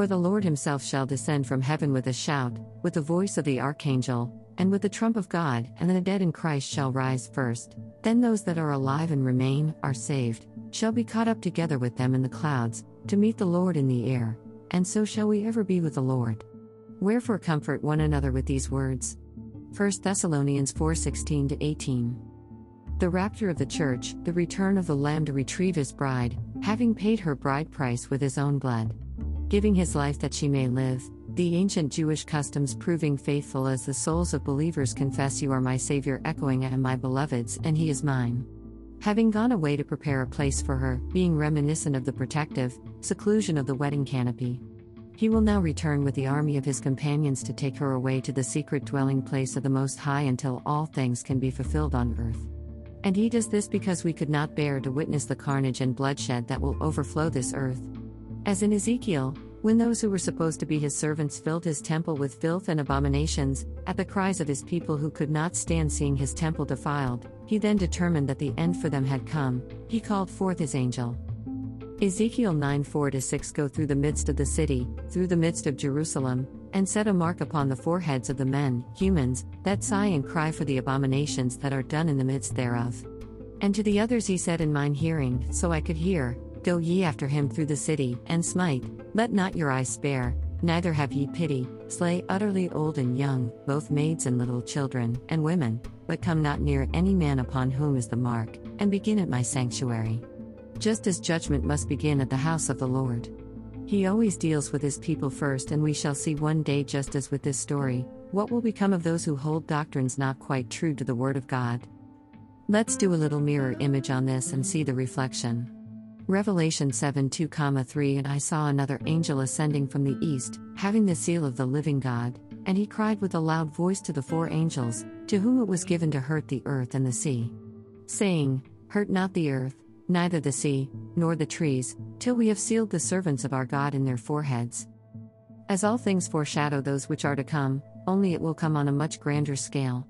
For the Lord himself shall descend from heaven with a shout, with the voice of the archangel, and with the trump of God, and the dead in Christ shall rise first. Then those that are alive and remain, are saved, shall be caught up together with them in the clouds, to meet the Lord in the air, and so shall we ever be with the Lord. Wherefore comfort one another with these words. 1 Thessalonians 4:16 18. The rapture of the church, the return of the Lamb to retrieve his bride, having paid her bride price with his own blood, giving his life that she may live, the ancient Jewish customs proving faithful as the souls of believers confess you are my Savior, echoing, I am my beloved's, and he is mine. Having gone away to prepare a place for her, being reminiscent of the protective seclusion of the wedding canopy. He will now return with the army of his companions to take her away to the secret dwelling place of the Most High until all things can be fulfilled on earth. And he does this because we could not bear to witness the carnage and bloodshed that will overflow this earth. As in Ezekiel, when those who were supposed to be his servants filled his temple with filth and abominations, at the cries of his people who could not stand seeing his temple defiled, he then determined that the end for them had come, he called forth his angel. Ezekiel 9 4 6 Go through the midst of the city, through the midst of Jerusalem, and set a mark upon the foreheads of the men, humans, that sigh and cry for the abominations that are done in the midst thereof. And to the others he said in mine hearing, so I could hear, Go ye after him through the city, and smite, let not your eyes spare, neither have ye pity, slay utterly old and young, both maids and little children, and women, but come not near any man upon whom is the mark, and begin at my sanctuary. Just as judgment must begin at the house of the Lord. He always deals with his people first, and we shall see one day, just as with this story, what will become of those who hold doctrines not quite true to the Word of God. Let's do a little mirror image on this and see the reflection. Revelation 7 2, 3 And I saw another angel ascending from the east, having the seal of the living God, and he cried with a loud voice to the four angels, to whom it was given to hurt the earth and the sea, saying, Hurt not the earth, neither the sea, nor the trees, till we have sealed the servants of our God in their foreheads. As all things foreshadow those which are to come, only it will come on a much grander scale.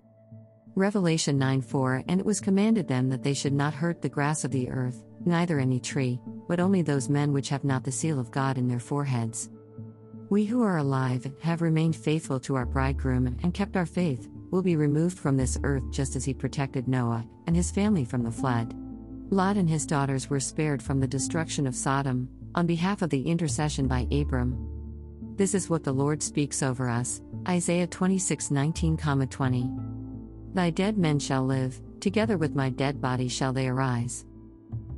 Revelation 9 4 And it was commanded them that they should not hurt the grass of the earth, neither any tree, but only those men which have not the seal of God in their foreheads. We who are alive have remained faithful to our bridegroom and kept our faith, will be removed from this earth just as he protected Noah and his family from the flood. Lot and his daughters were spared from the destruction of Sodom, on behalf of the intercession by Abram. This is what the Lord speaks over us Isaiah 26 19, 20. Thy dead men shall live, together with my dead body shall they arise.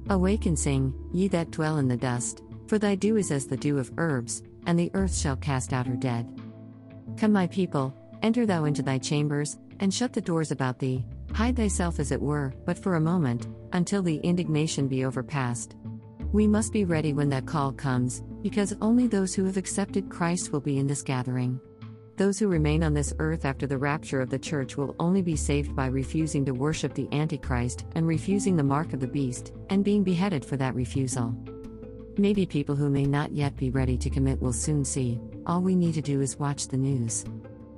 Awake and sing, ye that dwell in the dust, for thy dew is as the dew of herbs, and the earth shall cast out her dead. Come, my people, enter thou into thy chambers, and shut the doors about thee, hide thyself as it were, but for a moment, until the indignation be overpast. We must be ready when that call comes, because only those who have accepted Christ will be in this gathering. Those who remain on this earth after the rapture of the church will only be saved by refusing to worship the Antichrist and refusing the mark of the beast, and being beheaded for that refusal. Maybe people who may not yet be ready to commit will soon see, all we need to do is watch the news.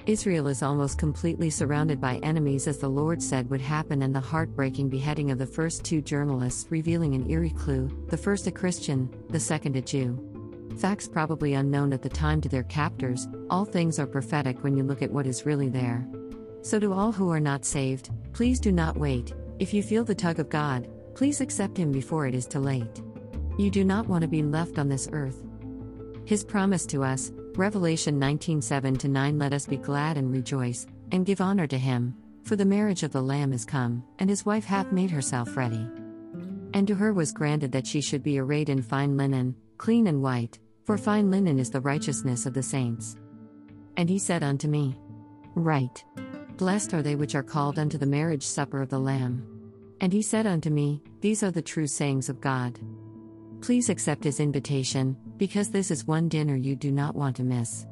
Israel is almost completely surrounded by enemies, as the Lord said would happen, and the heartbreaking beheading of the first two journalists revealing an eerie clue the first a Christian, the second a Jew. Facts probably unknown at the time to their captors, all things are prophetic when you look at what is really there. So, to all who are not saved, please do not wait. If you feel the tug of God, please accept Him before it is too late. You do not want to be left on this earth. His promise to us, Revelation 19 7 9 Let us be glad and rejoice, and give honor to Him, for the marriage of the Lamb is come, and His wife hath made herself ready. And to her was granted that she should be arrayed in fine linen, clean and white for fine linen is the righteousness of the saints. And he said unto me, Write. Blessed are they which are called unto the marriage supper of the Lamb. And he said unto me, These are the true sayings of God. Please accept his invitation, because this is one dinner you do not want to miss.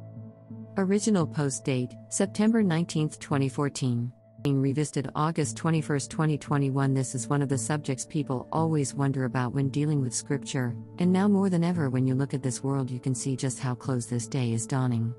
Original post date September 19, 2014 being revisited August 21, 2021. This is one of the subjects people always wonder about when dealing with scripture, and now more than ever, when you look at this world, you can see just how close this day is dawning.